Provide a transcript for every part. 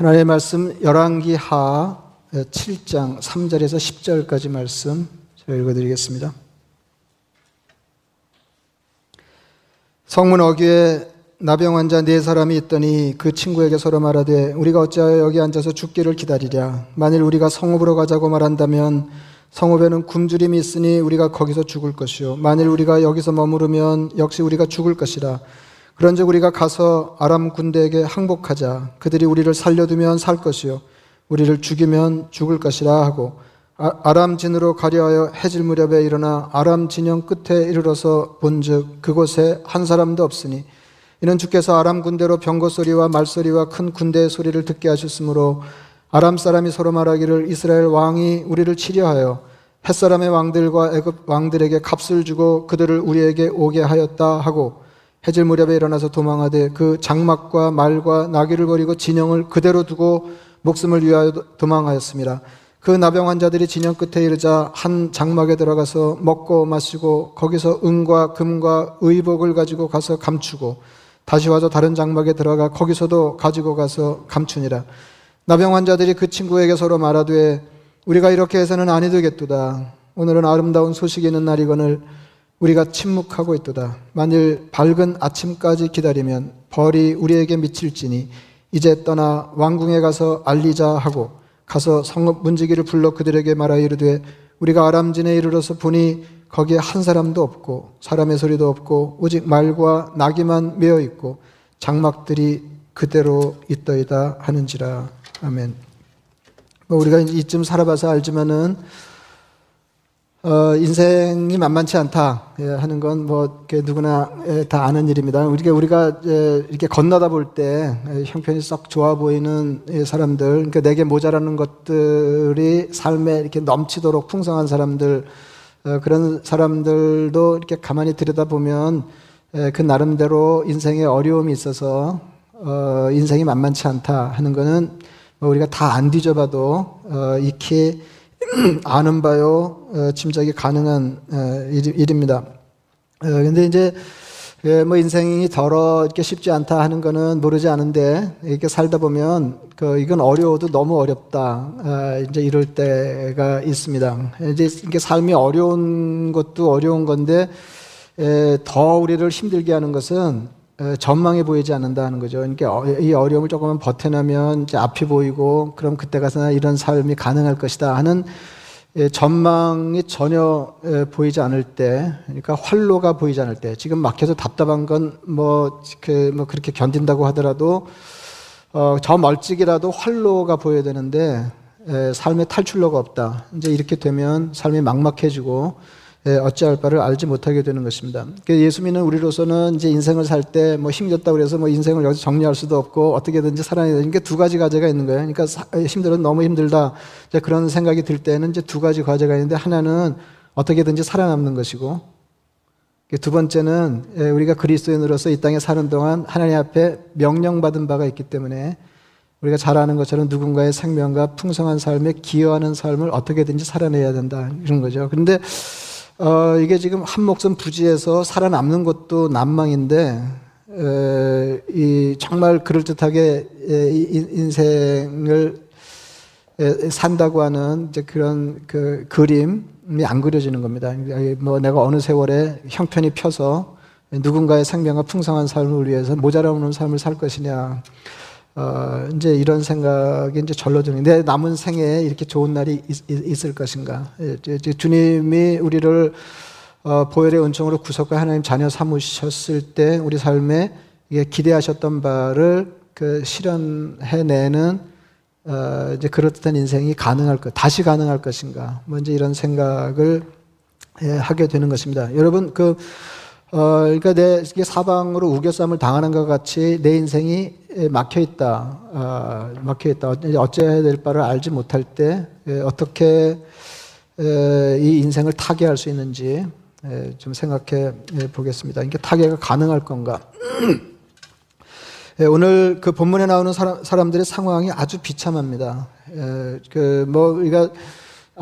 하나님의 말씀 열왕기 하 7장 3절에서 10절까지 말씀 제가 읽어드리겠습니다. 성문 어귀에 나병 환자 네 사람이 있더니 그 친구에게 서로 말하되 우리가 어찌하여 여기 앉아서 죽기를 기다리랴? 만일 우리가 성읍으로 가자고 말한다면 성읍에는 굶주림이 있으니 우리가 거기서 죽을 것이요. 만일 우리가 여기서 머무르면 역시 우리가 죽을 것이라 그런즉 우리가 가서 아람 군대에게 항복하자. 그들이 우리를 살려두면 살 것이요. 우리를 죽이면 죽을 것이라 하고 아, 람 진으로 가려하여 해질 무렵에 일어나 아람 진영 끝에 이르러서 본즉 그곳에 한 사람도 없으니 이는 주께서 아람 군대로 병거 소리와 말 소리와 큰 군대의 소리를 듣게 하셨으므로 아람 사람이 서로 말하기를 이스라엘 왕이 우리를 치려하여 햇 사람의 왕들과 애굽 왕들에게 값을 주고 그들을 우리에게 오게 하였다 하고 해질 무렵에 일어나서 도망하되 그 장막과 말과 나귀를 버리고 진영을 그대로 두고 목숨을 위하여 도망하였습니다. 그 나병 환자들이 진영 끝에 이르자 한 장막에 들어가서 먹고 마시고 거기서 은과 금과 의복을 가지고 가서 감추고 다시 와서 다른 장막에 들어가 거기서도 가지고 가서 감추니라. 나병 환자들이 그 친구에게 서로 말하되 우리가 이렇게 해서는 아니 되겠도다. 오늘은 아름다운 소식이 있는 날이거늘 우리가 침묵하고 있도다. 만일 밝은 아침까지 기다리면 벌이 우리에게 미칠지니 이제 떠나 왕궁에 가서 알리자 하고 가서 성읍 문지기를 불러 그들에게 말하여 이르되 우리가 아람진에 이르러서 보니 거기에 한 사람도 없고 사람의 소리도 없고 오직 말과 나귀만 메어 있고 장막들이 그대로 있더이다 하는지라 아멘. 뭐 우리가 이쯤 살아봐서 알지만은 어, 인생이 만만치 않다 예, 하는 건 뭐 누구나 예, 다 아는 일입니다. 우리가 우리가 예, 이렇게 건너다 볼 때 형편이 썩 좋아 보이는 사람들, 그러니까 내게 모자라는 것들이 삶에 이렇게 넘치도록 풍성한 사람들, 어, 그런 사람들도 이렇게 가만히 들여다 보면 그 나름대로 인생에 어려움이 있어서 어, 인생이 만만치 않다 하는 거는 뭐 우리가 다 안 뒤져봐도 익히 아는 바요 어, 짐작이 가능한 어, 일 입니다. 그런데 어, 이제 예, 뭐 인생이 더러 이렇게 쉽지 않다 하는 거는 모르지 않은데 이렇게 살다 보면 그 이건 어려워도 너무 어렵다 이제 이럴 때가 있습니다. 이제 이게 삶이 어려운 것도 어려운 건데 더 우리를 힘들게 하는 것은 전망이 보이지 않는다는 거죠. 그러니까 이 어려움을 조금만 버텨내면 이제 앞이 보이고 그럼 그때 가서는 이런 삶이 가능할 것이다 하는 전망이 전혀 보이지 않을 때, 그러니까 활로가 보이지 않을 때, 지금 막혀서 답답한 건뭐 그, 뭐 그렇게 견딘다고 하더라도 어, 저 멀찍이라도 활로가 보여야 되는데 삶의 탈출로가 없다. 이제 이렇게 되면 삶이 막막해지고 예, 어찌할 바를 알지 못하게 되는 것입니다. 예수 믿는 우리로서는 이제 인생을 살 때 뭐 힘들다고 그래서 뭐 인생을 여기서 정리할 수도 없고 어떻게든지 살아야 되는 게 두 가지 과제가 있는 거예요. 그러니까 힘들어 너무 힘들다. 그런 생각이 들 때는 이제 두 가지 과제가 있는데 하나는 어떻게든지 살아남는 것이고 두 번째는 예, 우리가 그리스도인으로서 이 땅에 사는 동안 하나님 앞에 명령받은 바가 있기 때문에 우리가 잘 아는 것처럼 누군가의 생명과 풍성한 삶에 기여하는 삶을 어떻게든지 살아내야 된다 이런 거죠. 그런데 어, 이게 지금 한 목숨 부지에서 살아남는 것도 난망인데, 에, 이 정말 그럴듯하게 에, 인생을 에, 산다고 하는 이제 그런 그 그림이 안 그려지는 겁니다. 뭐 내가 어느 세월에 형편이 펴서 누군가의 생명과 풍성한 삶을 위해서 모자라는 삶을 살 것이냐. 어, 이제 이런 생각이 이제 절로 드는. 내 남은 생에 이렇게 좋은 날이 있, 을 것인가. 예, 주님이 우리를 어, 보혈의 은총으로 구속과 하나님 자녀 삼으셨을 때 우리 삶에 기대하셨던 바를 그 실현해내는 어, 이제 그렇듯한 인생이 가능할 것, 다시 가능할 것인가. 먼저 뭐 이런 생각을 예, 하게 되는 것입니다. 여러분 그 어, 그러니까 내 사방으로 우겨쌈을 당하는 것 같이 내 인생이 막혀 있다, 어, 막혀 있다. 어찌해야 될 바를 알지 못할 때 에, 어떻게 에, 이 인생을 타개할 수 있는지 에, 좀 생각해 보겠습니다. 이게 타개가 가능할 건가? 오늘 그 본문에 나오는 사람, 사람들의 상황이 아주 비참합니다. 그 뭐 우리가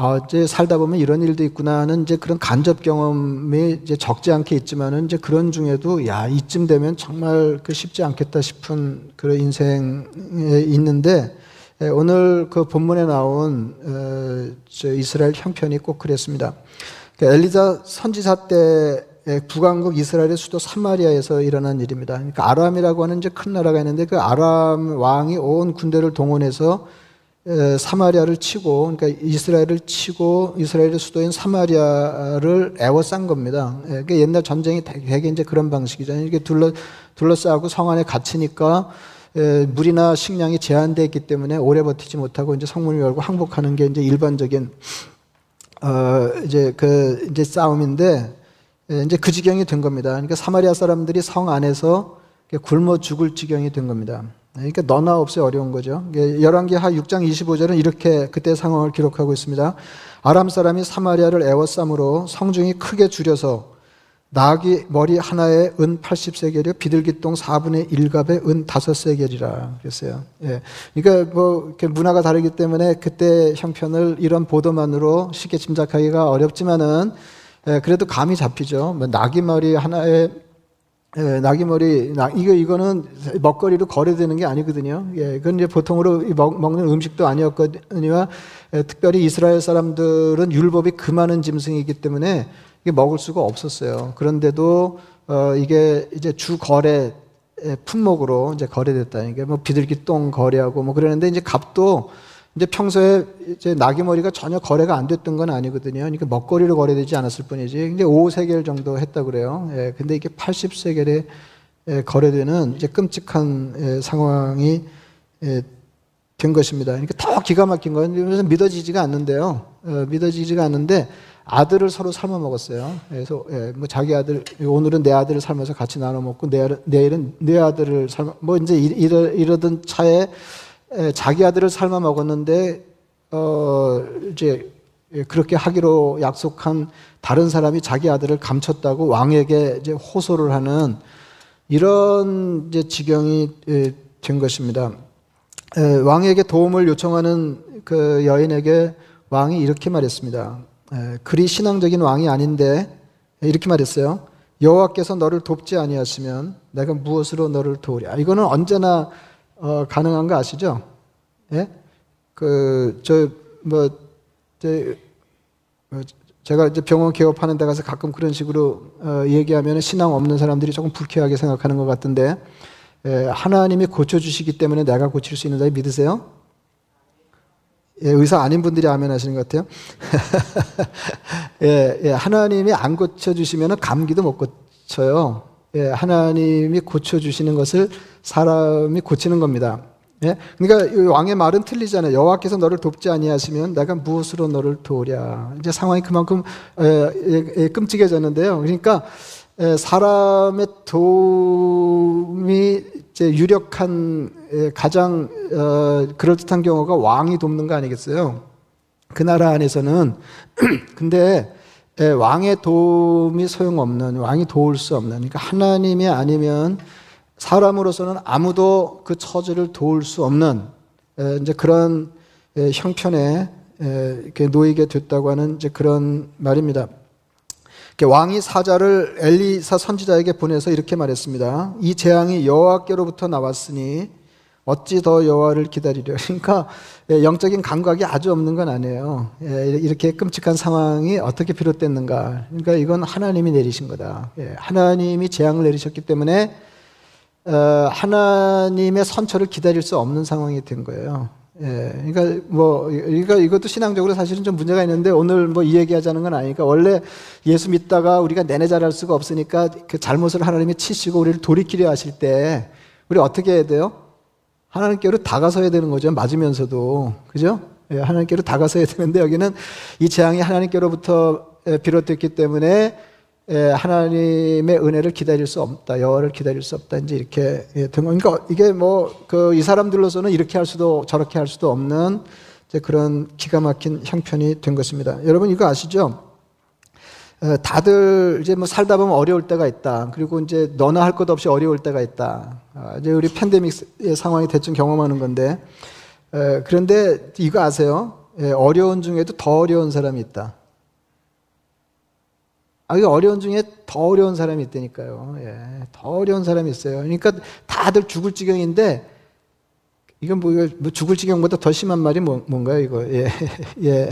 어, 이제 살다 보면 이런 일도 있구나는 이제 그런 간접 경험이 이제 적지 않게 있지만은 이제 그런 중에도 야 이쯤 되면 정말 그 쉽지 않겠다 싶은 그런 인생에 있는데 예, 오늘 그 본문에 나온 어, 이스라엘 형편이 꼭 그랬습니다. 그러니까 엘리자 선지사 때 북왕국 이스라엘의 수도 사마리아에서 일어난 일입니다. 그러니까 아람이라고 하는 이제 큰 나라가 있는데 그 아람 왕이 온 군대를 동원해서 사마리아를 치고 그러니까 이스라엘을 치고 이스라엘의 수도인 사마리아를 애워싼 겁니다. 그러니까 옛날 전쟁이 되게 이제 그런 방식이잖아요. 이게 둘러 둘러싸고 성 안에 갇히니까 물이나 식량이 제한되어 있기 때문에 오래 버티지 못하고 이제 성문을 열고 항복하는 게 이제 일반적인 어 이제 그 이제 싸움인데 이제 그 지경이 된 겁니다. 그러니까 사마리아 사람들이 성 안에서 굶어 죽을 지경이 된 겁니다. 그러니까 너나 없이 어려운 거죠. 열왕기하 6장 25절은 이렇게 그때 상황을 기록하고 있습니다. 아람 사람이 사마리아를 애워싸므로 성중이 크게 줄여서 나귀 머리 하나에 은 80세겔이요 비둘기똥 4분의 1갑에 은 5세겔이라 그랬어요. 예. 그러니까 뭐 문화가 다르기 때문에 그때 형편을 이런 보도만으로 쉽게 짐작하기가 어렵지만은 예, 그래도 감이 잡히죠. 뭐 나귀 머리 하나에 예, 나귀머리, 나, 이거, 이거는 먹거리로 거래되는 게 아니거든요. 예, 그건 이제 보통으로 먹, 는 음식도 아니었거니와 예, 특별히 이스라엘 사람들은 율법이 그 많은 짐승이기 때문에 이게 먹을 수가 없었어요. 그런데도, 어, 이게 이제 주 거래 품목으로 이제 거래됐다. 이게 뭐 비둘기 똥 거래하고 뭐 그러는데 이제 값도 이제 평소에 이제 나귀머리가 전혀 거래가 안 됐던 건 아니거든요. 그러니까 먹거리로 거래되지 않았을 뿐이지. 근데 5세겔 정도 했다 그래요. 예, 근데 이게 80세겔에 예, 거래되는 이제 끔찍한 예, 상황이 예, 된 것입니다. 그러니까 더 기가 막힌 건 믿어지지가 않는데요. 어, 믿어지지가 않는데 아들을 서로 삶아 먹었어요. 그래서 예, 뭐 자기 아들 오늘은 내 아들을 삶아서 같이 나눠 먹고 내일은 내 아들을 삶아 뭐 이제 이러, 이러던 차에 자기 아들을 삶아 먹었는데 어 이제 그렇게 하기로 약속한 다른 사람이 자기 아들을 감췄다고 왕에게 이제 호소를 하는 이런 이제 지경이 된 것입니다. 왕에게 도움을 요청하는 그 여인에게 왕이 이렇게 말했습니다. 그리 신앙적인 왕이 아닌데 이렇게 말했어요. 여호와께서 너를 돕지 아니하시면 내가 무엇으로 너를 도우랴. 이거는 언제나 어, 가능한 거 아시죠? 예? 그, 저, 뭐, 제, 뭐, 제가 이제 병원 개업하는 데 가서 가끔 그런 식으로 어, 얘기하면 신앙 없는 사람들이 조금 불쾌하게 생각하는 것 같은데, 예, 하나님이 고쳐주시기 때문에 내가 고칠 수 있는 자 믿으세요? 예, 의사 아닌 분들이 아멘 하시는 것 같아요. 예, 예, 하나님이 안 고쳐주시면 감기도 못 고쳐요. 예, 하나님이 고쳐주시는 것을 사람이 고치는 겁니다. 예? 그러니까 왕의 말은 틀리잖아요. 여호와께서 너를 돕지 아니하시면 내가 무엇으로 너를 도우랴. 이제 상황이 그만큼 에, 끔찍해졌는데요. 그러니까 에, 사람의 도움이 이제 유력한 에, 가장 어, 그럴듯한 경우가 왕이 돕는 거 아니겠어요? 그 나라 안에서는 근데 예, 왕의 도움이 소용없는, 왕이 도울 수 없는, 그러니까 하나님이 아니면 사람으로서는 아무도 그 처지를 도울 수 없는 예, 이제 그런 예, 형편에 놓이게 됐다고 하는 이제 그런 말입니다. 왕이 사자를 엘리사 선지자에게 보내서 이렇게 말했습니다. 이 재앙이 여호와께로부터 나왔으니 어찌 더 여호와를 기다리려. 그러니까 예, 영적인 감각이 아주 없는 건 아니에요. 예, 이렇게 끔찍한 상황이 어떻게 비롯됐는가. 그러니까 이건 하나님이 내리신 거다. 예, 하나님이 재앙을 내리셨기 때문에 어, 하나님의 선처를 기다릴 수 없는 상황이 된 거예요. 예, 그러니까 뭐, 그러니까 이것도 신앙적으로 사실은 좀 문제가 있는데 오늘 뭐 이 얘기하자는 건 아니니까 원래 예수 믿다가 우리가 내내 잘할 수가 없으니까 그 잘못을 하나님이 치시고 우리를 돌이키려 하실 때 우리 어떻게 해야 돼요? 하나님께로 다가서야 되는 거죠. 맞으면서도. 그죠? 예, 하나님께로 다가서야 되는데 여기는 이 재앙이 하나님께로부터 비롯됐기 때문에 예, 하나님의 은혜를 기다릴 수 없다. 여호와를 기다릴 수 없다. 이제 이렇게 된 그러니까 이게 뭐 그 이 사람들로서는 이렇게 할 수도 저렇게 할 수도 없는 그런 기가 막힌 형편이 된 것입니다. 여러분 이거 아시죠? 어, 다들 이제 뭐 살다 보면 어려울 때가 있다. 그리고 이제 너나 할 것 없이 어려울 때가 있다. 아, 이제 우리 팬데믹의 상황이 대충 경험하는 건데, 그런데 이거 아세요? 예, 어려운 중에도 더 어려운 사람이 있다. 아, 이 어려운 중에 더 어려운 사람이 있다니까요. 예, 더 어려운 사람이 있어요. 그러니까 다들 죽을 지경인데, 이건 뭐, 뭐 죽을 지경보다 더 심한 말이 뭐, 뭔가요, 이거? 예, 예.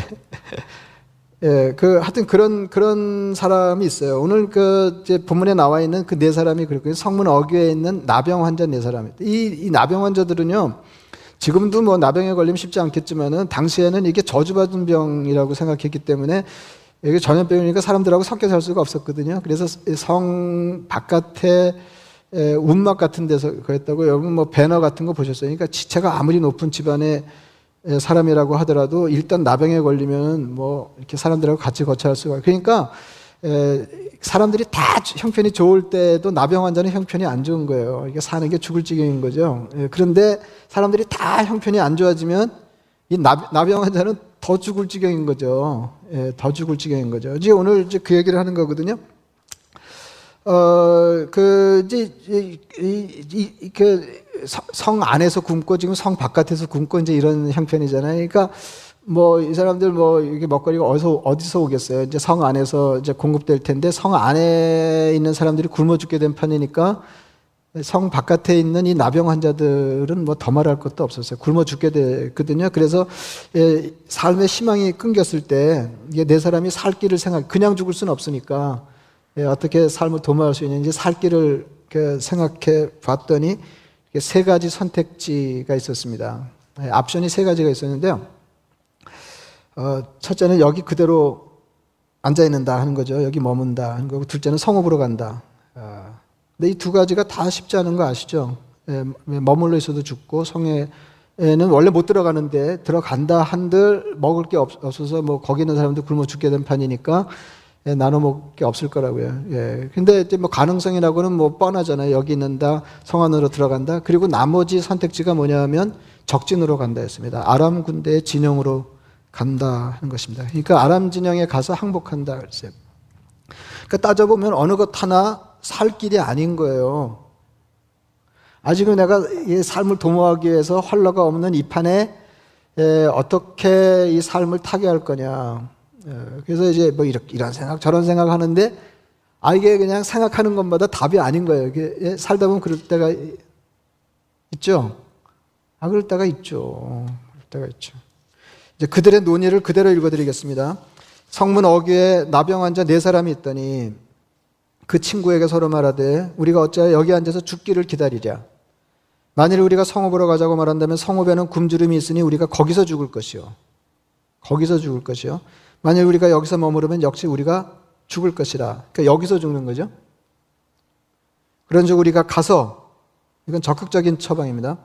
예, 그, 하여튼 그런, 그런 사람이 있어요. 오늘 그, 이제 본문에 나와 있는 그 네 사람이 그렇고, 성문 어귀에 있는 나병 환자 네 사람이. 이, 이 나병 환자들은요, 지금도 뭐 나병에 걸리면 쉽지 않겠지만은, 당시에는 이게 저주받은 병이라고 생각했기 때문에, 이게 전염병이니까 사람들하고 섞여 살 수가 없었거든요. 그래서 성 바깥에 운막 같은 데서 그랬다고 여러분 뭐 배너 같은 거 보셨어요. 그러니까 지체가 아무리 높은 집안의 사람이라고 하더라도 일단 나병에 걸리면 뭐 이렇게 사람들하고 같이 거처할 수가 그러니까 사람들이 다 형편이 좋을 때도 나병 환자는 형편이 안 좋은 거예요. 이게 사는 게 죽을 지경인 거죠. 그런데 사람들이 다 형편이 안 좋아지면 이 나병 환자는 더 죽을 지경인 거죠. 더 죽을 지경인 거죠. 이제 오늘 이제 그 얘기를 하는 거거든요. 어, 그, 이제, 이, 이, 이, 그, 성 안에서 굶고 지금 성 바깥에서 굶고 이제 이런 형편이잖아요. 그러니까 뭐 이 사람들 뭐 이게 먹거리가 어디서 어디서 오겠어요. 이제 성 안에서 이제 공급될 텐데 성 안에 있는 사람들이 굶어 죽게 된 판이니까 성 바깥에 있는 이 나병 환자들은 뭐 더 말할 것도 없었어요. 굶어 죽게 됐거든요. 그래서 예, 삶의 희망이 끊겼을 때 이게 내 사람이 살 길을 생각, 그냥 죽을 수는 없으니까 예, 어떻게 삶을 도모할 수 있는지 살 길을 생각해 봤더니 세 가지 선택지가 있었습니다. 예, 앞션이 세 가지가 있었는데요. 어, 첫째는 여기 그대로 앉아 있는다 하는 거죠. 여기 머문다 하는 거고, 둘째는 성읍으로 간다. 어, 근데 이 두 가지가 다 쉽지 않은 거 아시죠? 예, 머물러 있어도 죽고 성에는 원래 못 들어가는데 들어간다 한들 먹을 게 없, 없어서 뭐 거기 있는 사람들 굶어 죽게 된 판이니까 예, 나눠 먹을 게 없을 거라고요. 예. 근데 이제 뭐 가능성이라고는 뭐 뻔하잖아요. 여기 있는다, 성 안으로 들어간다. 그리고 나머지 선택지가 뭐냐면 적진으로 간다 했습니다. 아람 군대의 진영으로 간다 하는 것입니다. 그러니까 아람 진영에 가서 항복한다 그랬어요. 그러니까 따져보면 어느 것 하나 살 길이 아닌 거예요. 아직은 내가 이 삶을 도모하기 위해서 활로가 없는 이 판에 어떻게 이 삶을 타게 할 거냐. 예, 그래서 이제 뭐 이렇게 이런 생각 저런 생각 하는데 아 이게 그냥 생각하는 것마다 답이 아닌 거예요. 이게 살다 보면 그럴 때가 있죠. 아 그럴 때가 있죠. 그럴 때가 있죠. 이제 그들의 논의를 그대로 읽어드리겠습니다. 성문 어귀에 나병 환자 네 사람이 있더니 그 친구에게 서로 말하되 우리가 어찌하여 여기 앉아서 죽기를 기다리랴. 만일 우리가 성읍으로 가자고 말한다면 성읍에는 굶주림이 있으니 우리가 거기서 죽을 것이요. 거기서 죽을 것이요. 만일 우리가 여기서 머무르면 역시 우리가 죽을 것이라. 그러니까 여기서 죽는 거죠. 그런즉 우리가 가서 이건 적극적인 처방입니다.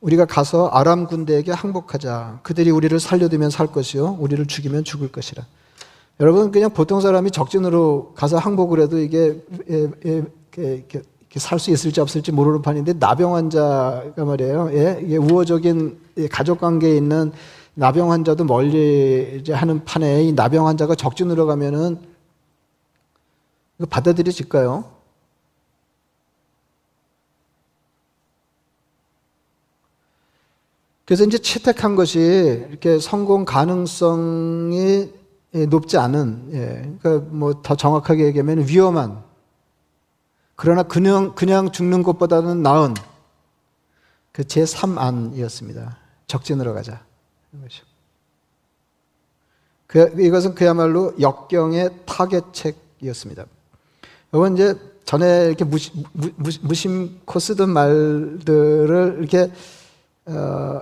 우리가 가서 아람 군대에게 항복하자. 그들이 우리를 살려두면 살 것이요, 우리를 죽이면 죽을 것이라. 여러분 그냥 보통 사람이 적진으로 가서 항복을 해도 이게 살 수 있을지 없을지 모르는 판인데 나병 환자가 말이에요. 예? 이게 우호적인 가족 관계에 있는 나병 환자도 멀리 하는 판에 이 나병 환자가 적진으로 가면은 이거 받아들여질까요? 그래서 이제 채택한 것이 이렇게 성공 가능성이 높지 않은, 예, 그러니까 뭐 더 정확하게 얘기하면 위험한, 그러나 그냥, 그냥 죽는 것보다는 나은 그 제3안이었습니다. 적진으로 가자. 그, 이것은 그야말로 역경의 타겟책이었습니다. 여러분 이제 전에 이렇게 무시, 무, 무심코 쓰던 말들을 이렇게 어,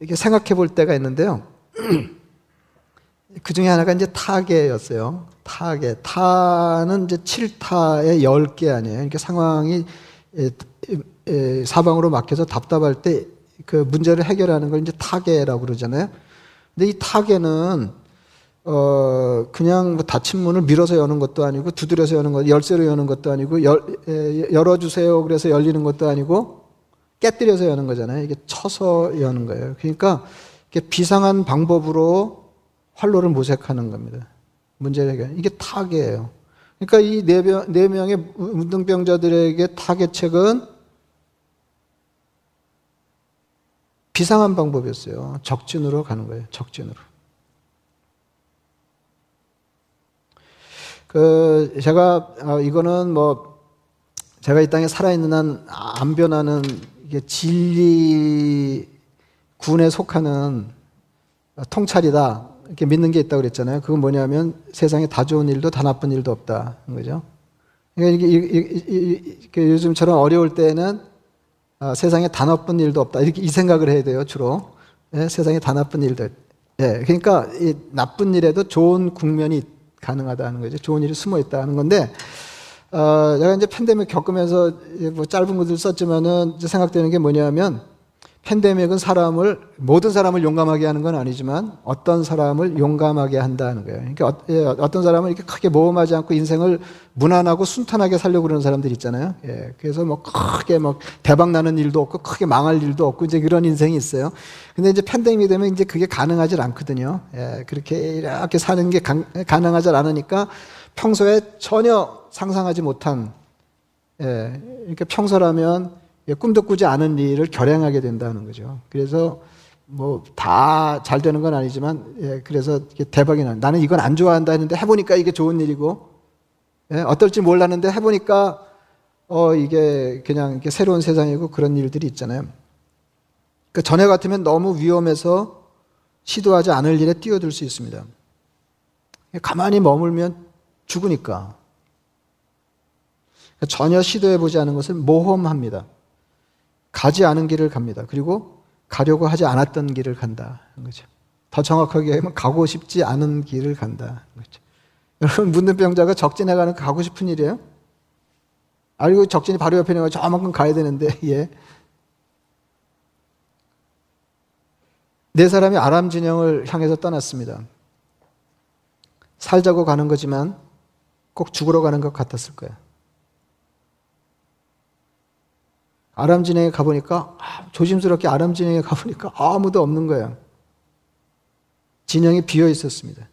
이렇게 생각해 볼 때가 있는데요. 그 중에 하나가 이제 타계였어요. 타계. 타는 이제 7타의 10개 아니에요. 그러니까 상황이 사방으로 막혀서 답답할 때 그 문제를 해결하는 걸 이제 타계라고 그러잖아요. 근데 이 타계는 어 그냥 뭐 닫힌 문을 밀어서 여는 것도 아니고 두드려서 여는 것, 열쇠로 여는 것도 아니고 열, 열어주세요 그래서 열리는 것도 아니고 깨뜨려서 여는 거잖아요. 이게 쳐서 여는 거예요. 그러니까 비상한 방법으로 활로를 모색하는 겁니다. 문제 해결. 이게 타계예요. 그러니까 이네네 명의 운동병자들에게 타계책은 비상한 방법이었어요. 적진으로 가는 거예요. 적진으로. 그 제가 어, 이거는 뭐 제가 이 땅에 살아 있는 한 안 변하는 이게 진리를 군에 속하는 통찰이다. 이렇게 믿는 게 있다고 그랬잖아요. 그건 뭐냐면 세상에 다 좋은 일도 다 나쁜 일도 없다. 거죠. 그러니까 이게, 이게, 이게 요즘처럼 어려울 때는 아, 세상에 다 나쁜 일도 없다. 이렇게 이 생각을 해야 돼요, 주로. 예, 세상에 다 나쁜 일도. 예, 그러니까 이 나쁜 일에도 좋은 국면이 가능하다는 거죠. 좋은 일이 숨어 있다는 건데, 어, 제가 이제 팬데믹 겪으면서 뭐 짧은 글들 썼지만은 생각되는 게 뭐냐면, 팬데믹은 사람을 모든 사람을 용감하게 하는 건 아니지만 어떤 사람을 용감하게 한다는 거예요. 그러니까 어, 예, 어떤 사람은 이렇게 크게 모험하지 않고 인생을 무난하고 순탄하게 살려고 그러는 사람들 있잖아요. 예, 그래서 뭐 크게 막 대박 나는 일도 없고 크게 망할 일도 없고 이제 그런 인생이 있어요. 근데 이제 팬데믹이 되면 이제 그게 가능하지 않거든요. 예, 그렇게 이렇게 사는 게 가, 가능하지 않으니까 평소에 전혀 상상하지 못한 예, 이렇게 평소라면 예, 꿈도 꾸지 않은 일을 결행하게 된다는 거죠. 그래서 뭐 다 잘 되는 건 아니지만 예, 그래서 대박이 나. 나는 이건 안 좋아한다 했는데 해보니까 이게 좋은 일이고 예, 어떨지 몰랐는데 해보니까 어 이게 그냥 이렇게 새로운 세상이고 그런 일들이 있잖아요. 그 전에 같으면 너무 위험해서 시도하지 않을 일에 뛰어들 수 있습니다. 가만히 머물면 죽으니까. 전혀 시도해보지 않은 것을 모험합니다. 가지 않은 길을 갑니다. 그리고 가려고 하지 않았던 길을 간다. 거죠. 더 정확하게 하면 가고 싶지 않은 길을 간다. 거죠. 여러분, 문둥병자가 적진에 가는 가고 싶은 일이에요? 알고 적진이 바로 옆에 있는 거 저만큼 가야 되는데, 예. 네 사람이 아람 진영을 향해서 떠났습니다. 살자고 가는 거지만 꼭 죽으러 가는 것 같았을 거예요. 아람 진영에 가보니까 아, 조심스럽게 아람 진영에 가보니까 아무도 없는 거예요. 진영이 비어 있었습니다.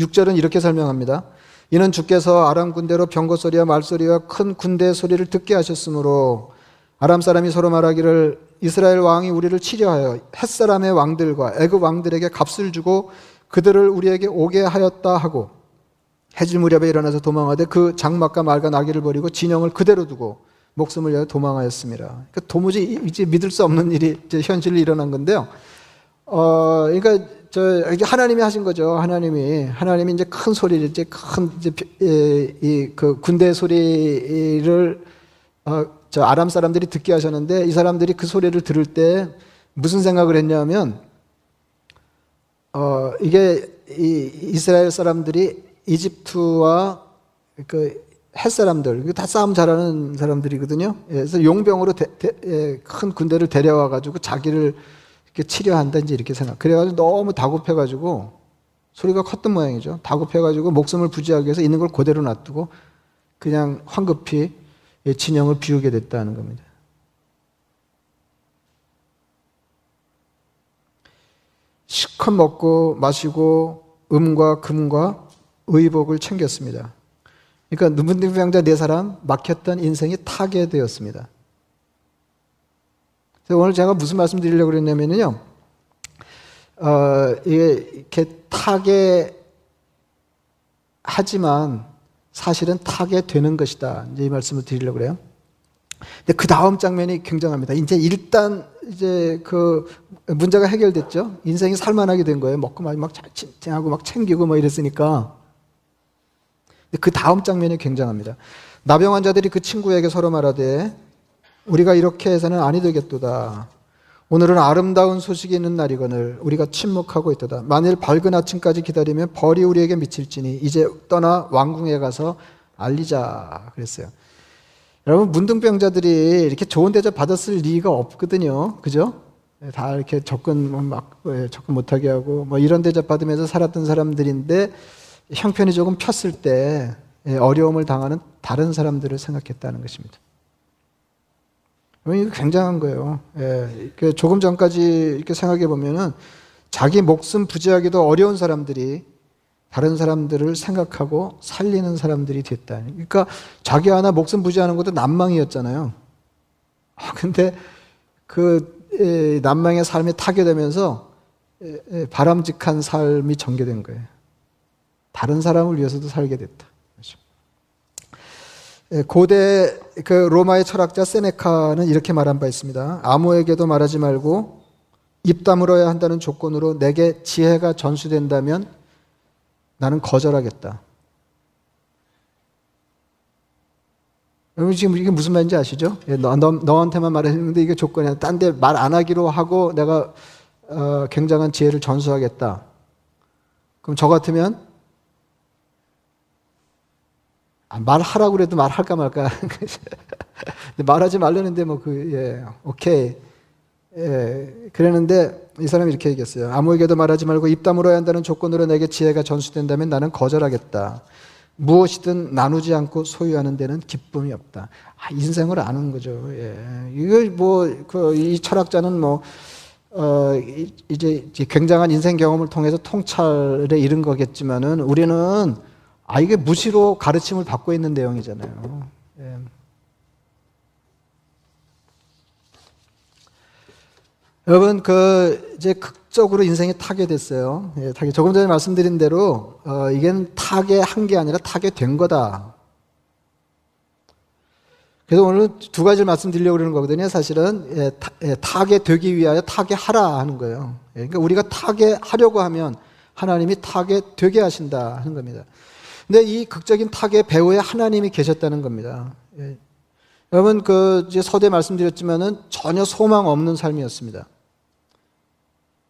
6절은 이렇게 설명합니다. 이는 주께서 아람 군대로 병거 소리와 말 소리와 큰 군대 소리를 듣게 하셨으므로 아람 사람이 서로 말하기를 이스라엘 왕이 우리를 치려하여 햇 사람의 왕들과 애굽 왕들에게 값을 주고 그들을 우리에게 오게 하였다 하고 해질 무렵에 일어나서 도망하되 그 장막과 말과 나귀를 버리고 진영을 그대로 두고 목숨을 위하여 도망하였습니다. 그러니까 도무지 이제 믿을 수 없는 일이 현실로 일어난 건데요. 어, 그러니까 저 하나님이 하신 거죠. 하나님이 하나님이 이제 큰 소리를 이제 큰 이제 이그 군대 소리를 어, 저 아람 사람들이 듣게 하셨는데 이 사람들이 그 소리를 들을 때 무슨 생각을 했냐면 어, 이게 이 이스라엘 사람들이 이집트와 그 햇사람들, 다 싸움 잘하는 사람들이거든요. 예, 그래서 용병으로 대, 대, 예, 큰 군대를 데려와 가지고 자기를 이렇게 치료한다 이제 이렇게 생각. 그래가지고 너무 다급해 가지고 소리가 컸던 모양이죠. 다급해 가지고 목숨을 부지하기 위해서 있는 걸 그대로 놔두고 그냥 황급히 예, 진영을 비우게 됐다는 겁니다. 시컷 먹고 마시고 음과 금과 의복을 챙겼습니다. 그러니까 눈물병자 네 사람 막혔던 인생이 타개되었습니다. 오늘 제가 무슨 말씀 드리려고 그랬냐면요. 어, 이렇게 타게 하지만 사실은 타게 되는 것이다. 이제 이 말씀을 드리려고 그래요. 근데 그 다음 장면이 굉장합니다. 이제 일단 이제 그 문제가 해결됐죠. 인생이 살만하게 된 거예요. 먹고 마시고 막 하고 막 챙기고 뭐 이랬으니까. 그 다음 장면이 굉장합니다. 나병 환자들이 그 친구에게 서로 말하되 우리가 이렇게 해서는 아니 되겠도다. 오늘은 아름다운 소식이 있는 날이거늘 우리가 침묵하고 있도다. 만일 밝은 아침까지 기다리면 벌이 우리에게 미칠지니 이제 떠나 왕궁에 가서 알리자 그랬어요. 여러분 문둥병자들이 이렇게 좋은 대접 받았을 리가 없거든요. 그죠? 다 이렇게 접근 막 예, 접근 못하게 하고 뭐 이런 대접 받으면서 살았던 사람들인데 형편이 조금 폈을 때 예, 어려움을 당하는 다른 사람들을 생각했다는 것입니다. 이거 굉장한 거예요. 예, 조금 전까지 이렇게 생각해 보면은 자기 목숨 부지하기도 어려운 사람들이 다른 사람들을 생각하고 살리는 사람들이 됐다. 그러니까 자기 하나 목숨 부지하는 것도 난망이었잖아요. 아, 근데 그 에, 난망의 삶이 타게 되면서 에, 에, 바람직한 삶이 전개된 거예요. 다른 사람을 위해서도 살게 됐다. 예, 고대 그 로마의 철학자 세네카는 이렇게 말한 바 있습니다. 아무에게도 말하지 말고 입 다물어야 한다는 조건으로 내게 지혜가 전수된다면 나는 거절하겠다. 여러분 지금 이게 무슨 말인지 아시죠? 예, 너, 너, 너 한테만 말했는데 이게 조건이야. 딴 데 말 안 하기로 하고 내가 어, 굉장한 지혜를 전수하겠다. 그럼 저 같으면 아, 말하라고 그래도 말할까 말까. 말하지 말라는데 뭐 그, 예, 오케이. 예, 그랬는데 이 사람이 이렇게 얘기했어요. 아무에게도 말하지 말고 입 다물어야 한다는 조건으로 내게 지혜가 전수된다면 나는 거절하겠다. 무엇이든 나누지 않고 소유하는 데는 기쁨이 없다. 아, 인생을 아는 거죠. 예. 이거 뭐, 그, 이 철학자는 뭐, 어, 이제 굉장한 인생 경험을 통해서 통찰에 이른 거겠지만은 우리는 아, 이게 무시로 가르침을 받고 있는 내용이잖아요. 예. 여러분, 그, 이제 극적으로 인생이 타게 됐어요. 예, 타게. 조금 전에 말씀드린 대로, 어, 이게 타게 한 게 아니라 타게 된 거다. 그래서 오늘 두 가지를 말씀드리려고 그러는 거거든요. 사실은, 예, 타, 예, 타게 되기 위하여 타게 하라 하는 거예요. 예, 그러니까 우리가 타게 하려고 하면 하나님이 타게 되게 하신다 하는 겁니다. 근데 이 극적인 타게 배후에 하나님이 계셨다는 겁니다. 예. 여러분, 그, 서대 말씀드렸지만은 전혀 소망 없는 삶이었습니다.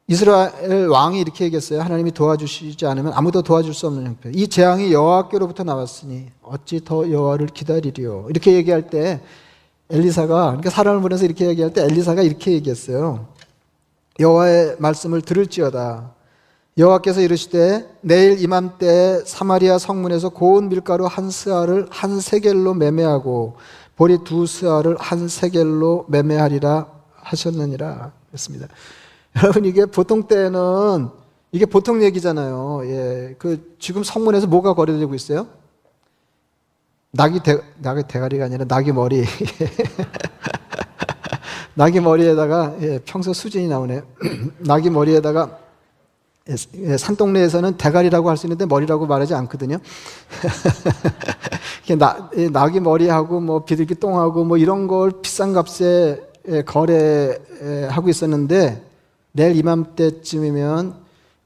이스라엘 왕이 이렇게 얘기했어요. 하나님이 도와주시지 않으면 아무도 도와줄 수 없는 형편. 이 재앙이 여호와께로부터 나왔으니 어찌 더 여호와를 기다리리요. 이렇게 얘기할 때 엘리사가 그러니까 사람을 보내서 이렇게 얘기할 때 엘리사가 이렇게 얘기했어요. 여호와의 말씀을 들을지어다. 여호와께서 이르시되 내일 이맘때 사마리아 성문에서 고운 밀가루 한 스아를 한 세겔로 매매하고 보리 두 스아를 한 세겔로 매매하리라 하셨느니라 했습니다. 여러분 이게 보통 때는 이게 보통 얘기잖아요. 예, 그 지금 성문에서 뭐가 거래되고 있어요? 낙이 대, 낙이 대가리가 아니라 낙이 머리. 낙이 머리에다가 예, 평소 수준이 나오네. 낙이 머리에다가 산동네에서는 대가리라고 할 수 있는데 머리라고 말하지 않거든요. 낙, 예, 낙이 머리하고 뭐 비둘기 똥하고 뭐 이런 걸 비싼 값에 거래하고 있었는데 내일 이맘때쯤이면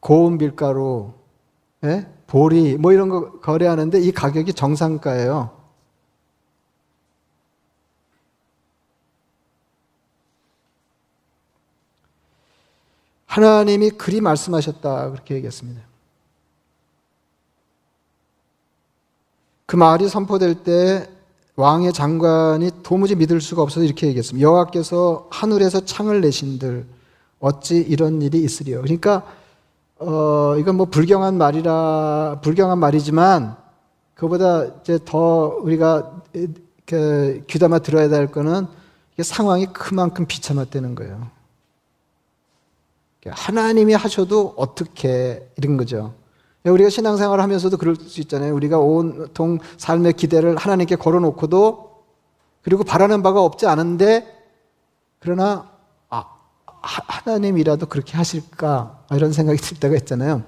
고운 밀가루, 예? 보리 뭐 이런 거 거래하는데 이 가격이 정상가예요. 하나님이 그리 말씀하셨다 그렇게 얘기했습니다. 그 말이 선포될 때 왕의 장관이 도무지 믿을 수가 없어서 이렇게 얘기했습니다. 여호와께서 하늘에서 창을 내신들 어찌 이런 일이 있으리요. 그러니까 어 이건 뭐 불경한 말이라 불경한 말이지만 그보다 이제 더 우리가 그 귀담아 들어야 될 거는 상황이 그만큼 비참했다는 거예요. 하나님이 하셔도 어떻게 이런 거죠. 우리가 신앙생활을 하면서도 그럴 수 있잖아요. 우리가 온통 삶의 기대를 하나님께 걸어놓고도 그리고 바라는 바가 없지 않은데 그러나 하나님이라도 그렇게 하실까? 이런 생각이 들 때가 있잖아요.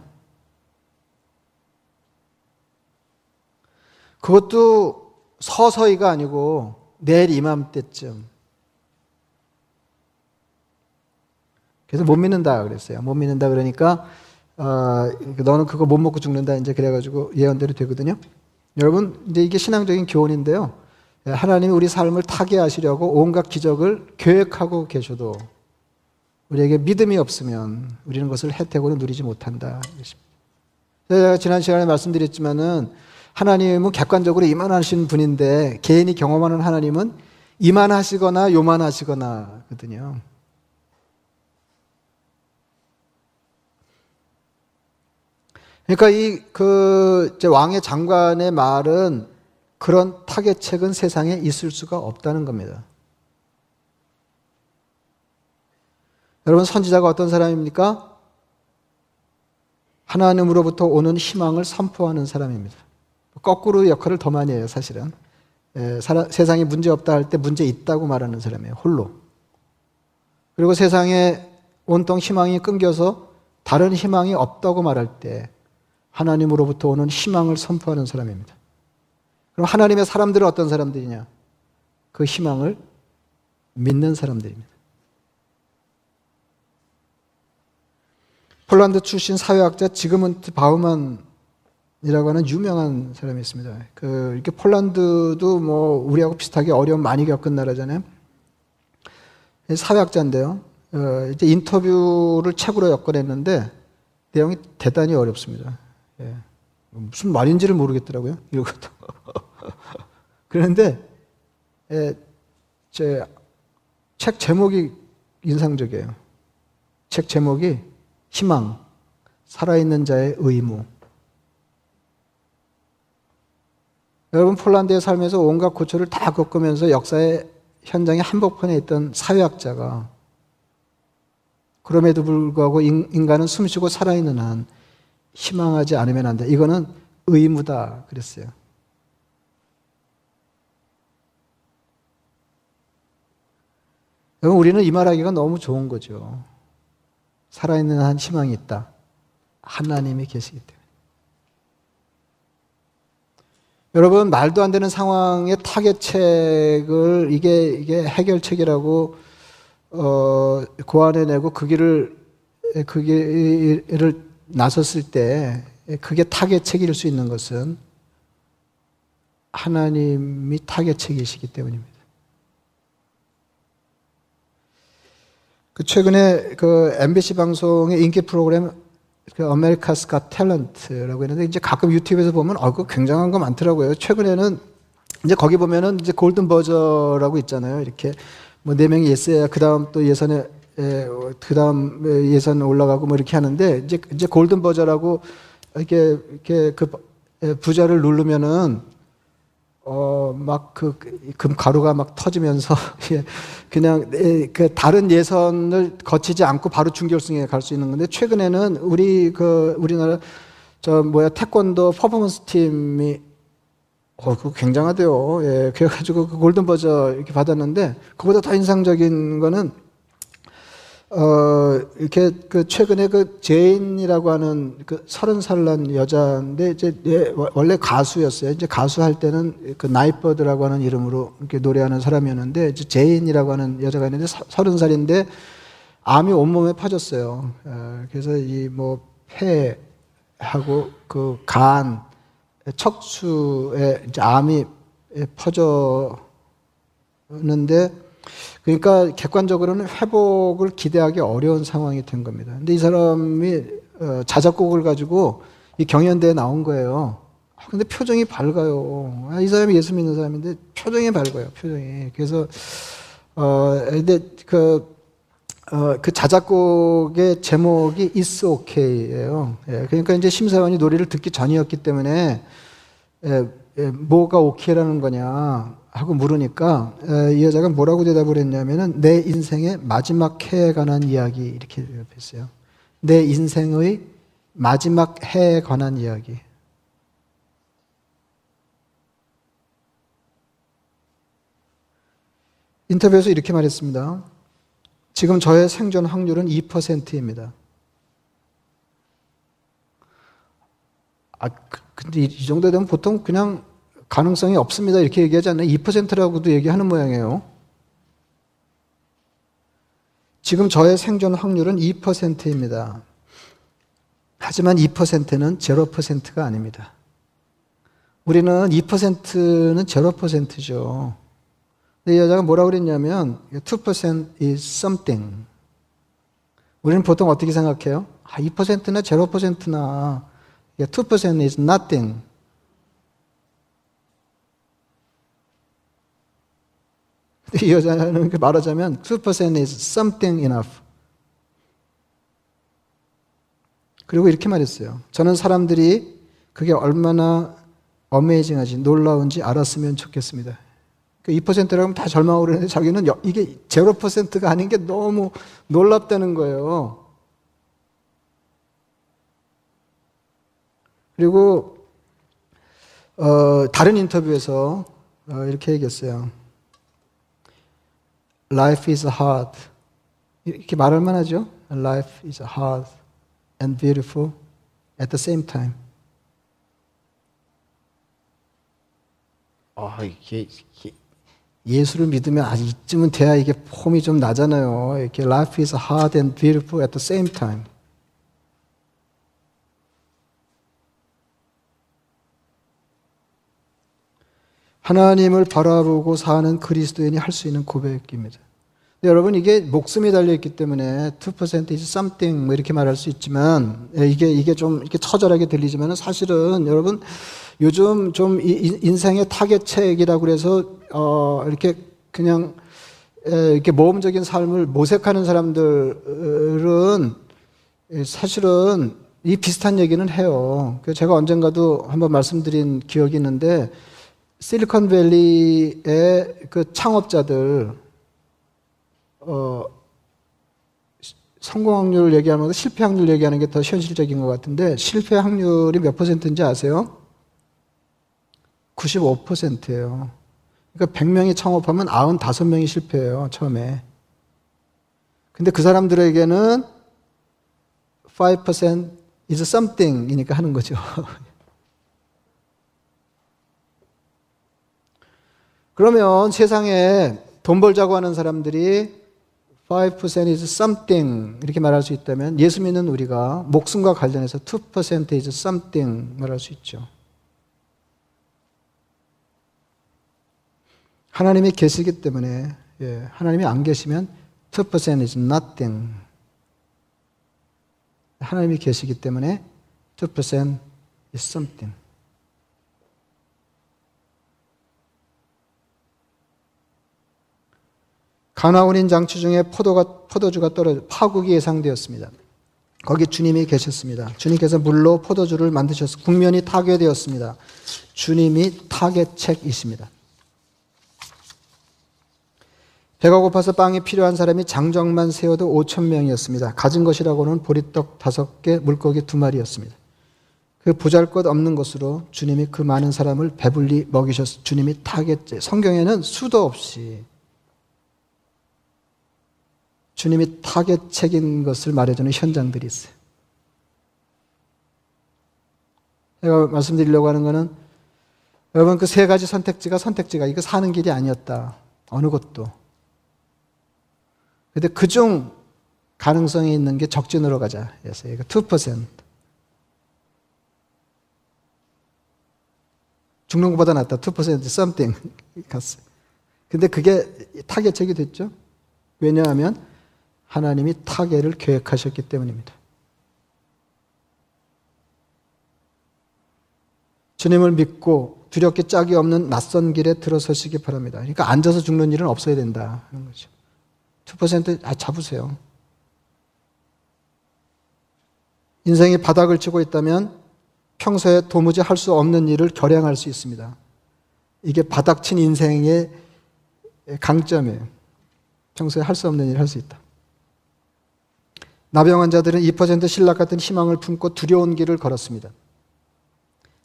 그것도 서서히가 아니고 내일 이맘때쯤. 그래서 못 믿는다 그랬어요. 못 믿는다 그러니까 어, 너는 그거 못 먹고 죽는다 이제 그래가지고 예언대로 되거든요. 여러분 이제 이게 신앙적인 교훈인데요. 하나님이 우리 삶을 타게 하시려고 온갖 기적을 계획하고 계셔도 우리에게 믿음이 없으면 우리는 것을 혜택으로 누리지 못한다. 제가 지난 시간에 말씀드렸지만은 하나님은 객관적으로 이만하신 분인데 개인이 경험하는 하나님은 이만하시거나 요만하시거나거든요. 그러니까 이 그 왕의 장관의 말은 그런 타겟책은 세상에 있을 수가 없다는 겁니다. 여러분 선지자가 어떤 사람입니까? 하나님으로부터 오는 희망을 선포하는 사람입니다. 거꾸로 역할을 더 많이 해요, 사실은. 에, 사라, 세상에 문제 없다 할 때 문제 있다고 말하는 사람이에요, 홀로. 그리고 세상에 온통 희망이 끊겨서 다른 희망이 없다고 말할 때 하나님으로부터 오는 희망을 선포하는 사람입니다. 그럼 하나님의 사람들은 어떤 사람들이냐? 그 희망을 믿는 사람들입니다. 폴란드 출신 사회학자 지그문트 바우만이라고 하는 유명한 사람이 있습니다. 그 이렇게 폴란드도 뭐 우리하고 비슷하게 어려움 많이 겪은 나라잖아요. 사회학자인데요. 어, 이제 인터뷰를 책으로 엮어냈는데 내용이 대단히 어렵습니다. 예. 무슨 말인지를 모르겠더라고요. 이것도. 그런데 예, 제 책 제목이 인상적이에요. 책 제목이 희망, 살아있는 자의 의무. 여러분 폴란드에 살면서 온갖 고초를 다 겪으면서 역사의 현장의 한복판에 있던 사회학자가 그럼에도 불구하고 인간은 숨쉬고 살아있는 한 희망하지 않으면 안 돼. 이거는 의무다. 그랬어요. 여러분, 우리는 이 말하기가 너무 좋은 거죠. 살아있는 한 희망이 있다. 하나님이 계시기 때문에. 여러분, 말도 안 되는 상황의 타겟책을 이게, 이게 해결책이라고, 어, 고안해내고 그 길을, 그 길을 나섰을 때 그게 타개책일 수 있는 것은 하나님이 타개책이시기 때문입니다. 그 최근에 그 NBC 방송의 인기 프로그램 그 America's Got Talent라고 했는데 이제 가끔 유튜브에서 보면 어, 그 굉장한 거 많더라고요. 최근에는 이제 거기 보면은 이제 golden buzzer라고 있잖아요. 이렇게 뭐 네 명이 예스야 그 다음 또 예선에 그 다음 예선 올라가고 뭐 이렇게 하는데 이제 이제 골든 버저라고 이렇게 이렇게 그 부자를 누르면은 어막그 금가루가 막 터지면서 그냥 그 다른 예선을 거치지 않고 바로 준결승에 갈 수 있는 건데 최근에는 우리 그 우리나라 저 뭐야 태권도 퍼포먼스 팀이 어 그거 굉장하대요. 예 그래가지고 그 golden buzzer 이렇게 받았는데 그보다 더 인상적인 거는 어, 이렇게 그 최근에 그 제인이라고 하는 그 서른 살 난 여자인데 이제 예, 원래 가수였어요. 이제 가수 할 때는 그 Nightbirde라고 하는 이름으로 이렇게 노래하는 사람이었는데 이제 제인이라고 하는 여자가 있는데 서른 살인데 암이 온몸에 퍼졌어요. 어, 그래서 이 뭐 폐하고 그 간, 척수에 이제 암이 퍼졌는데 그러니까 객관적으로는 회복을 기대하기 어려운 상황이 된 겁니다. 근데 이 사람이 어, 자작곡을 가지고 이 경연대에 나온 거예요. 아, 근데 표정이 밝아요. 아, 이 사람이 예수 믿는 사람인데 표정이 밝아요. 표정이. 그래서 어 근데 그 어, 그 자작곡의 제목이 It's OK예요. 예, 그러니까 이제 심사위원이 노래를 듣기 전이었기 때문에 예, 예, 뭐가 오케이라는 거냐 하고 물으니까 이 여자가 뭐라고 대답을 했냐면은 내 인생의 마지막 해에 관한 이야기 이렇게 대답했어요. 내 인생의 마지막 해에 관한 이야기. 인터뷰에서 이렇게 말했습니다. 지금 저의 생존 확률은 2%입니다. 아, 그, 근데 이 정도 되면 보통 그냥 가능성이 없습니다. 이렇게 얘기하지 않나요? 2%라고도 얘기하는 모양이에요. 지금 저의 생존 확률은 2%입니다. 하지만 2%는 0%가 아닙니다. 우리는 2%는 0%죠. 이 여자가 뭐라고 그랬냐면 2% is something. 우리는 보통 어떻게 생각해요? 아, 2%나 0%나 2% is nothing. 이 여자는 말하자면 2% is something enough. 그리고 이렇게 말했어요. 저는 사람들이 그게 얼마나 어메이징하지 놀라운지 알았으면 좋겠습니다. 그 2%라고 하면 다 절망하고 그러는데 자기는 이게 0%가 아닌 게 너무 놀랍다는 거예요. 그리고 어, 다른 인터뷰에서 어, 이렇게 얘기했어요. Life is hard. 이렇게 말할 만하죠? Life is hard and beautiful at the same time. 아, 이게, 이게 예수를 믿으면 아, 이쯤은 돼야 이게 폼이 좀 나잖아요. 이렇게 life is hard and beautiful at the same time. 하나님을 바라보고 사는 그리스도인이 할 수 있는 고백입니다. 여러분 이게 목숨이 달려 있기 때문에 2% is something 뭐 이렇게 말할 수 있지만 예, 이게 이게 좀 이렇게 처절하게 들리지만 사실은 여러분 요즘 좀 인생의 타겟책이라고 그래서 어 이렇게 그냥 이렇게 모험적인 삶을 모색하는 사람들은 사실은 이 비슷한 얘기는 해요. 제가 언젠가도 한번 말씀드린 기억이 있는데 실리콘밸리의 그 창업자들 어, 성공 확률을 얘기하는 것보다 실패 확률 얘기하는 게 더 현실적인 것 같은데 실패 확률이 몇 퍼센트인지 아세요? 95%예요. 그러니까 100명이 창업하면 95명이 실패해요, 처음에. 근데 그 사람들에게는 5% is something이니까 하는 거죠. 그러면 세상에 돈 벌자고 하는 사람들이 5% is something 이렇게 말할 수 있다면 예수 믿는 우리가 목숨과 관련해서 2% is something 말할 수 있죠. 하나님이 계시기 때문에 예, 하나님이 안 계시면 2% is nothing. 하나님이 계시기 때문에 2% is something. 가나온인 장치 중에 포도가, 포도주가 떨어져 파국이 예상되었습니다. 거기 주님이 계셨습니다. 주님께서 물로 포도주를 만드셨 국면이 타개되었습니다. 주님이 타개책이십니다. 배가 고파서 빵이 필요한 사람이 장정만 세워도 5천 명이었습니다. 가진 것이라고는 보리떡 다섯 개, 물고기 두 마리였습니다. 그 보잘것 없는 것으로 주님이 그 많은 사람을 배불리 먹이셨. 주님이 타겟제. 성경에는 수도 없이 주님이 타겟책인 것을 말해주는 현장들이 있어요. 제가 말씀드리려고 하는 것은 여러분 그 세 가지 선택지가 선택지가 이거 사는 길이 아니었다. 어느 것도. 근데 그 중 가능성이 있는 게 적진으로 가자. 였어요. 2%. 죽는 것보다 낫다. 2% something. 근데 그게 타겟책이 됐죠. 왜냐하면 하나님이 타계를 계획하셨기 때문입니다. 주님을 믿고 두렵게 짝이 없는 낯선 길에 들어서시기 바랍니다. 그러니까 앉아서 죽는 일은 없어야 된다 하는 거죠. 2% 아, 잡으세요. 인생이 바닥을 치고 있다면 평소에 도무지 할 수 없는 일을 결행할 수 있습니다. 이게 바닥친 인생의 강점이에요. 평소에 할 수 없는 일을 할 수 있다. 나병 환자들은 2% 신락 같은 희망을 품고 두려운 길을 걸었습니다.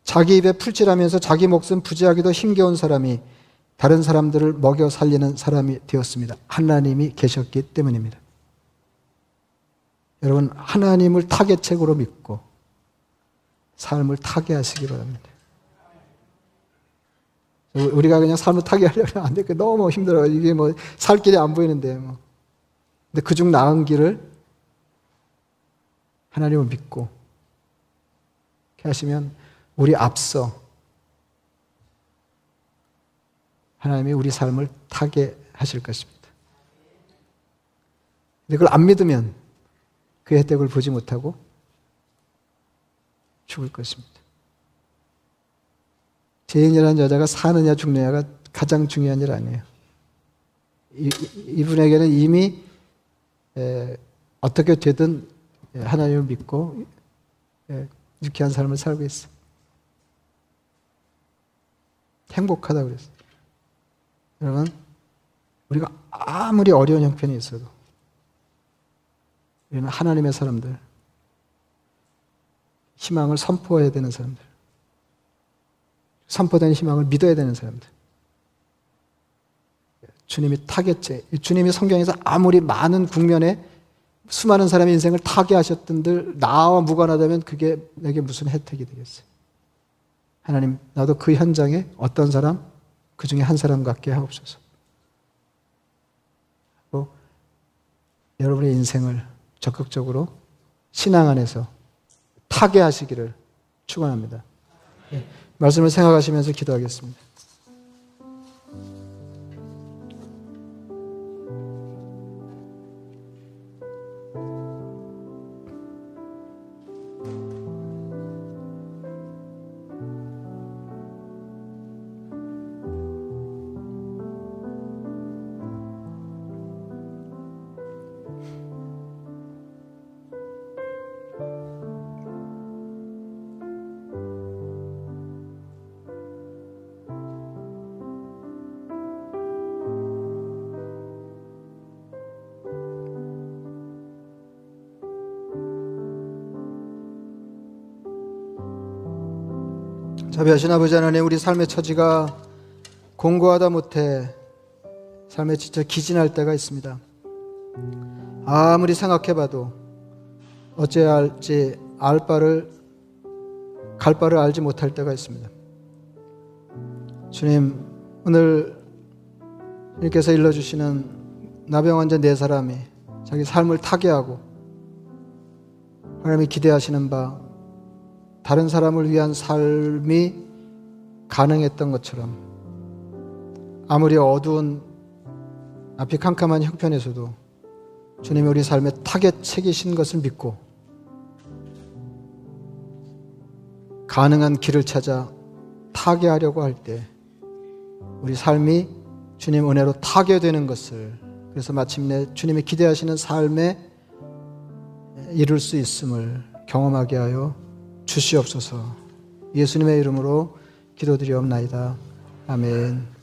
자기 입에 풀칠하면서 자기 목숨 부지하기도 힘겨운 사람이 다른 사람들을 먹여 살리는 사람이 되었습니다. 하나님이 계셨기 때문입니다. 여러분, 하나님을 타겟책으로 믿고 삶을 타개하시기 바랍니다. 우리가 그냥 삶을 타개하려면 안 돼. 너무 힘들어. 이게 뭐 살 길이 안 보이는데. 뭐. 근데 그중 나은 길을 하나님을 믿고 이렇게 하시면 우리 앞서 하나님이 우리 삶을 타게 하실 것입니다. 근데 그걸 안 믿으면 그 혜택을 보지 못하고 죽을 것입니다. 죄인이라는 여자가 사느냐 죽느냐가 가장 중요한 일 아니에요. 이, 분에게는 이미 에, 어떻게 되든 예, 하나님을 믿고 예, 유쾌한 삶을 살고 있어. 행복하다 그랬어. 여러분, 우리가 아무리 어려운 형편이 있어도 우리는 하나님의 사람들, 희망을 선포해야 되는 사람들, 선포된 희망을 믿어야 되는 사람들. 주님이 타겟제, 주님이 성경에서 아무리 많은 국면에 수많은 사람의 인생을 타개하셨던들 나와 무관하다면 그게 내게 무슨 혜택이 되겠어요? 하나님, 나도 그 현장에 어떤 사람, 그 중에 한 사람 같게 하옵소서. 또 여러분의 인생을 적극적으로 신앙 안에서 타개하시기를 축원합니다. 네, 말씀을 생각하시면서 기도하겠습니다. 자비하신 아버지 하나님 우리 삶의 처지가 공고하다 못해 삶에 지쳐 기진할 때가 있습니다. 아무리 생각해봐도 어찌해야 할지 알 바를 갈 바를 알지 못할 때가 있습니다. 주님 오늘 주님께서 일러주시는 나병 환자 네 사람이 자기 삶을 타개하고 하나님이 기대하시는 바 다른 사람을 위한 삶이 가능했던 것처럼 아무리 어두운 앞이 캄캄한 형편에서도 주님이 우리 삶에 타개책이신 것을 믿고 가능한 길을 찾아 타개하려고 할 때 우리 삶이 주님 은혜로 타개되는 것을 그래서 마침내 주님이 기대하시는 삶에 이룰 수 있음을 경험하게 하여 주시옵소서. 예수님의 이름으로 기도드리옵나이다. 아멘.